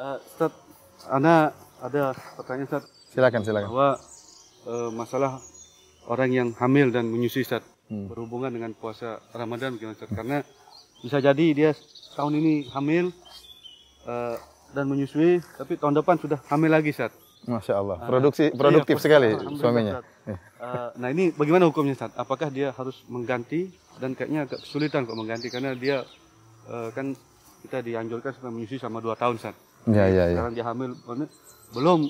Uh, Ustaz, Ana ada pertanyaan Ustaz. Silakan, silakan. Bahwa uh, masalah orang yang hamil dan menyusui Ustaz hmm. berhubungan dengan puasa Ramadan bagaimana Ustaz? Karena bisa jadi dia tahun ini hamil uh, dan menyusui, tapi tahun depan sudah hamil lagi Ustaz. Masya Allah, ah, produksi uh, produktif iya, sekali suaminya. Uh, nah ini bagaimana hukumnya Ustaz? Apakah dia harus mengganti dan kayaknya agak kesulitan kok mengganti karena dia uh, kan kita dianjurkan supaya menyusui sama dua tahun Ustaz. Ya, ya, ya. Sekarang dia hamil, belum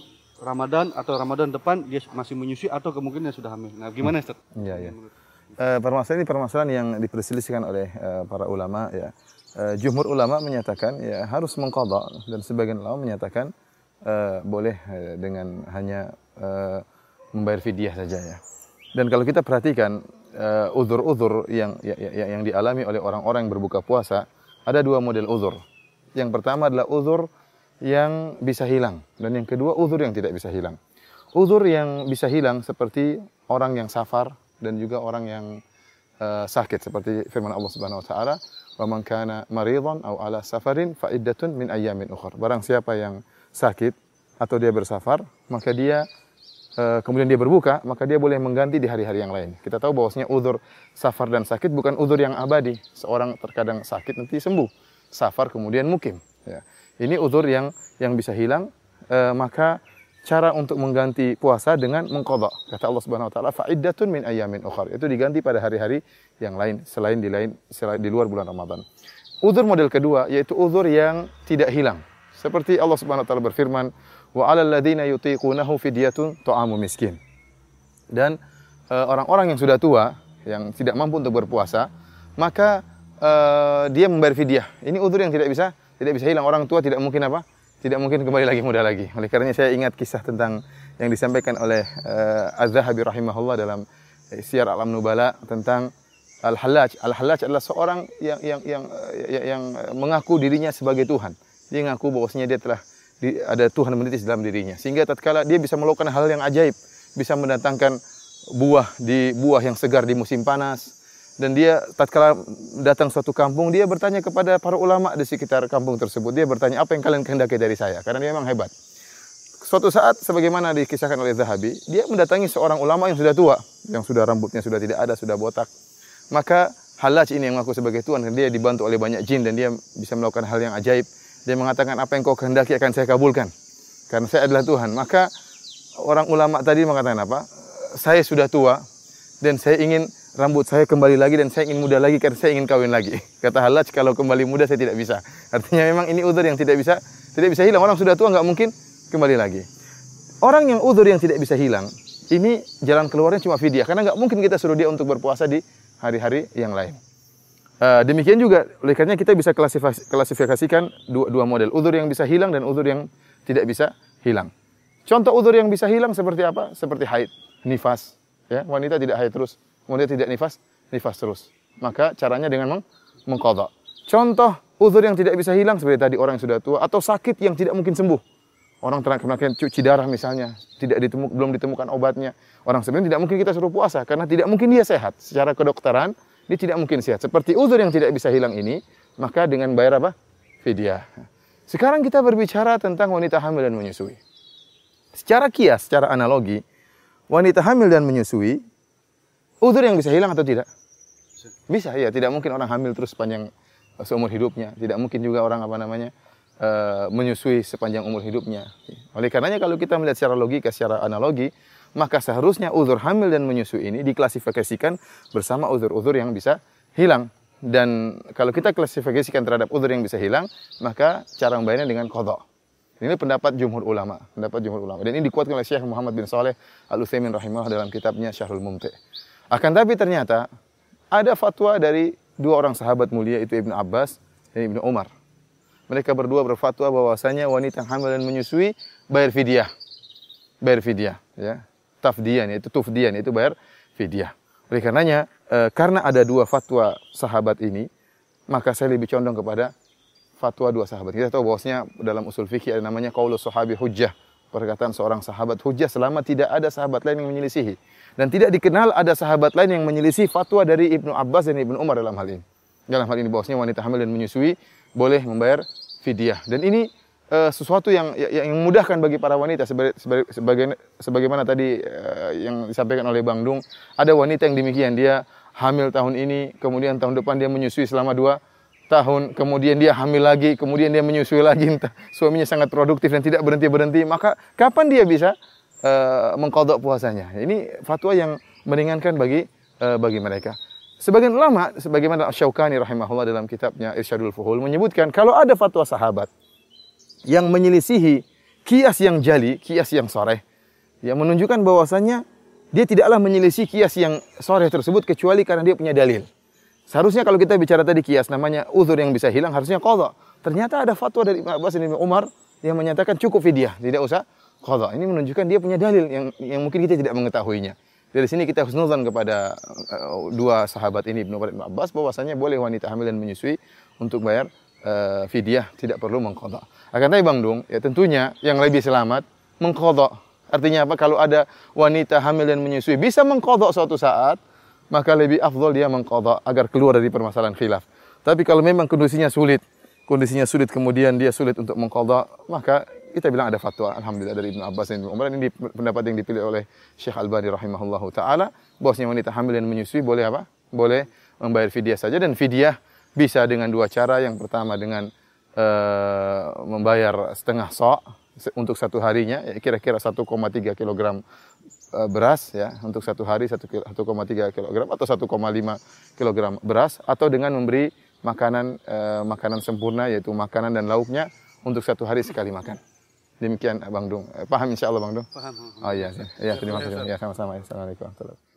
Ramadan atau Ramadan depan dia masih menyusui atau kemungkinan sudah hamil. Nah gimana Ustaz? Iya, iya. Uh, permasalahan ini permasalahan yang diperselisihkan oleh uh, para ulama ya. Uh, jumhur ulama menyatakan ya harus mengkodok dan sebagian ulama menyatakan uh, boleh uh, dengan hanya uh, membayar fidyah saja ya. Dan kalau kita perhatikan uh, uzur-uzur yang, ya, ya, yang dialami oleh orang-orang yang berbuka puasa, ada dua model uzur. Yang pertama adalah uzur yang bisa hilang dan yang kedua uzur yang tidak bisa hilang. Uzur yang bisa hilang seperti orang yang safar dan juga orang yang uh, sakit seperti firman Allah Subhanahu wa taala, "Wa man kana maridan aw ala safarin fa iddatun min ayyamin ukhra." Barang siapa yang sakit atau dia bersafar, maka dia uh, kemudian dia berbuka, maka dia boleh mengganti di hari-hari yang lain. Kita tahu bahwasanya uzur safar dan sakit bukan uzur yang abadi. Seorang terkadang sakit nanti sembuh, safar kemudian mukim. Ya. Ini uzur yang yang bisa hilang, uh, maka cara untuk mengganti puasa dengan mengqadha. Kata Allah Subhanahu wa taala, "Fa'iddatun min ayyamin ukhra." Itu diganti pada hari-hari yang lain selain di lain selain di luar bulan Ramadan. Uzur model kedua yaitu uzur yang tidak hilang. Seperti Allah Subhanahu wa taala berfirman, "Wa 'alal ladzina yutiqunahu fidyatun ta'amu miskin." Dan uh, orang-orang yang sudah tua yang tidak mampu untuk berpuasa, maka uh, dia membayar fidyah. Ini uzur yang tidak bisa tidak bisa hilang. Orang tua tidak mungkin apa? Tidak mungkin kembali lagi muda lagi. Oleh karenanya saya ingat kisah tentang yang disampaikan oleh uh, Az-Zahabi rahimahullah dalam uh, Syiar Alam Nubala tentang Al-Hallaj. Al-Hallaj adalah seorang yang yang yang yang, yang mengaku dirinya sebagai Tuhan. Dia mengaku bahwasanya dia telah di, ada Tuhan menitis dalam dirinya. Sehingga tatkala dia bisa melakukan hal yang ajaib, bisa mendatangkan buah di buah yang segar di musim panas. Dan dia tatkala datang suatu kampung, dia bertanya kepada para ulama di sekitar kampung tersebut. Dia bertanya, apa yang kalian kehendaki dari saya? Karena dia memang hebat. Suatu saat, sebagaimana dikisahkan oleh Zahabi, dia mendatangi seorang ulama yang sudah tua, yang sudah rambutnya sudah tidak ada, sudah botak. Maka Halaj ini yang mengaku sebagai Tuhan, dia dibantu oleh banyak jin dan dia bisa melakukan hal yang ajaib. Dia mengatakan apa yang kau kehendaki akan saya kabulkan. Karena saya adalah Tuhan. Maka orang ulama tadi mengatakan apa? Saya sudah tua dan saya ingin rambut saya kembali lagi dan saya ingin muda lagi karena saya ingin kawin lagi. Kata Halaj kalau kembali muda saya tidak bisa. Artinya memang ini uzur yang tidak bisa tidak bisa hilang. Orang sudah tua nggak mungkin kembali lagi. Orang yang uzur yang tidak bisa hilang, ini jalan keluarnya cuma fidyah karena nggak mungkin kita suruh dia untuk berpuasa di hari-hari yang lain. Uh, demikian juga, oleh karena kita bisa klasifikasikan dua, dua model. Udur yang bisa hilang dan udur yang tidak bisa hilang. Contoh udur yang bisa hilang seperti apa? Seperti haid, nifas. Ya, wanita tidak haid terus, wanita tidak nifas, nifas terus. Maka caranya dengan meng mengkodok. Contoh udur yang tidak bisa hilang seperti tadi orang yang sudah tua atau sakit yang tidak mungkin sembuh. Orang terkena cuci darah misalnya, tidak ditemuk, belum ditemukan obatnya. Orang sebenarnya tidak mungkin kita suruh puasa karena tidak mungkin dia sehat. Secara kedokteran, dia tidak mungkin sehat. Seperti uzur yang tidak bisa hilang ini, maka dengan bayar apa? Fidyah. Sekarang kita berbicara tentang wanita hamil dan menyusui. Secara kias, secara analogi, wanita hamil dan menyusui, uzur yang bisa hilang atau tidak? Bisa, ya. Tidak mungkin orang hamil terus sepanjang seumur hidupnya. Tidak mungkin juga orang apa namanya uh, menyusui sepanjang umur hidupnya. Oleh karenanya kalau kita melihat secara logika, secara analogi, maka seharusnya uzur hamil dan menyusui ini diklasifikasikan bersama uzur-uzur yang bisa hilang. Dan kalau kita klasifikasikan terhadap uzur yang bisa hilang, maka cara membayarnya dengan kodok. Ini pendapat jumhur ulama, pendapat jumhur ulama. Dan ini dikuatkan oleh Syekh Muhammad bin Saleh Al-Utsaimin rahimahullah dalam kitabnya Syahrul Mumti'. Akan tapi ternyata ada fatwa dari dua orang sahabat mulia itu Ibnu Abbas dan Ibnu Umar. Mereka berdua berfatwa bahwasanya wanita yang hamil dan menyusui bayar fidyah. Bayar fidyah, ya tafdian yaitu tufdian yaitu bayar fidyah. Oleh karenanya e, karena ada dua fatwa sahabat ini, maka saya lebih condong kepada fatwa dua sahabat. Kita tahu bahwasanya dalam usul fikih ada namanya qaulus sahabi hujjah. Perkataan seorang sahabat hujjah selama tidak ada sahabat lain yang menyelisihi. Dan tidak dikenal ada sahabat lain yang menyelisih fatwa dari Ibnu Abbas dan Ibnu Umar dalam hal ini. Dalam hal ini bahwasanya wanita hamil dan menyusui boleh membayar fidyah. Dan ini uh, sesuatu yang yang memudahkan bagi para wanita sebagai, sebagai, sebagaimana tadi uh, yang disampaikan oleh Bang Dung ada wanita yang demikian dia hamil tahun ini kemudian tahun depan dia menyusui selama dua tahun kemudian dia hamil lagi kemudian dia menyusui lagi suaminya sangat produktif dan tidak berhenti berhenti maka kapan dia bisa uh, mengkodok puasanya ini fatwa yang meringankan bagi uh, bagi mereka Sebagian ulama, sebagaimana Syaukani rahimahullah dalam kitabnya Irsyadul Fuhul menyebutkan kalau ada fatwa sahabat yang menyelisihi kias yang jali, kias yang sore, yang menunjukkan bahwasanya dia tidaklah menyelisih kias yang sore tersebut kecuali karena dia punya dalil. Seharusnya kalau kita bicara tadi kias namanya uzur yang bisa hilang harusnya qadha. Ternyata ada fatwa dari Ibnu Abbas Ibnu Umar yang menyatakan cukup fidyah, tidak usah qadha. Ini menunjukkan dia punya dalil yang yang mungkin kita tidak mengetahuinya. Dari sini kita husnuzan kepada uh, dua sahabat ini Ibnu Umar Abbas bahwasanya boleh wanita hamil dan menyusui untuk bayar uh, fidyah, tidak perlu mengqadha. Akan tapi Bang Dung, ya tentunya yang lebih selamat mengqadha. Artinya apa? Kalau ada wanita hamil dan menyusui bisa mengqadha suatu saat, maka lebih afdol dia mengqadha agar keluar dari permasalahan khilaf. Tapi kalau memang kondisinya sulit, kondisinya sulit kemudian dia sulit untuk mengqadha, maka kita bilang ada fatwa alhamdulillah dari Ibnu Abbas dan Ibnu Umar ini pendapat yang dipilih oleh Syekh Al-Bani rahimahullahu taala bahwasanya wanita hamil dan menyusui boleh apa? Boleh membayar fidyah saja dan fidyah bisa dengan dua cara. Yang pertama dengan uh, membayar setengah sok untuk satu harinya ya, kira-kira 1,3 kg uh, beras ya untuk satu hari 1,3 kg atau 1,5 kg beras atau dengan memberi makanan uh, makanan sempurna yaitu makanan dan lauknya untuk satu hari sekali makan. Demikian Bang Dung. Eh, paham insya Allah Bang Dung? Paham. Oh iya, iya. Terima kasih. Ya sama-sama. Assalamualaikum warahmatullahi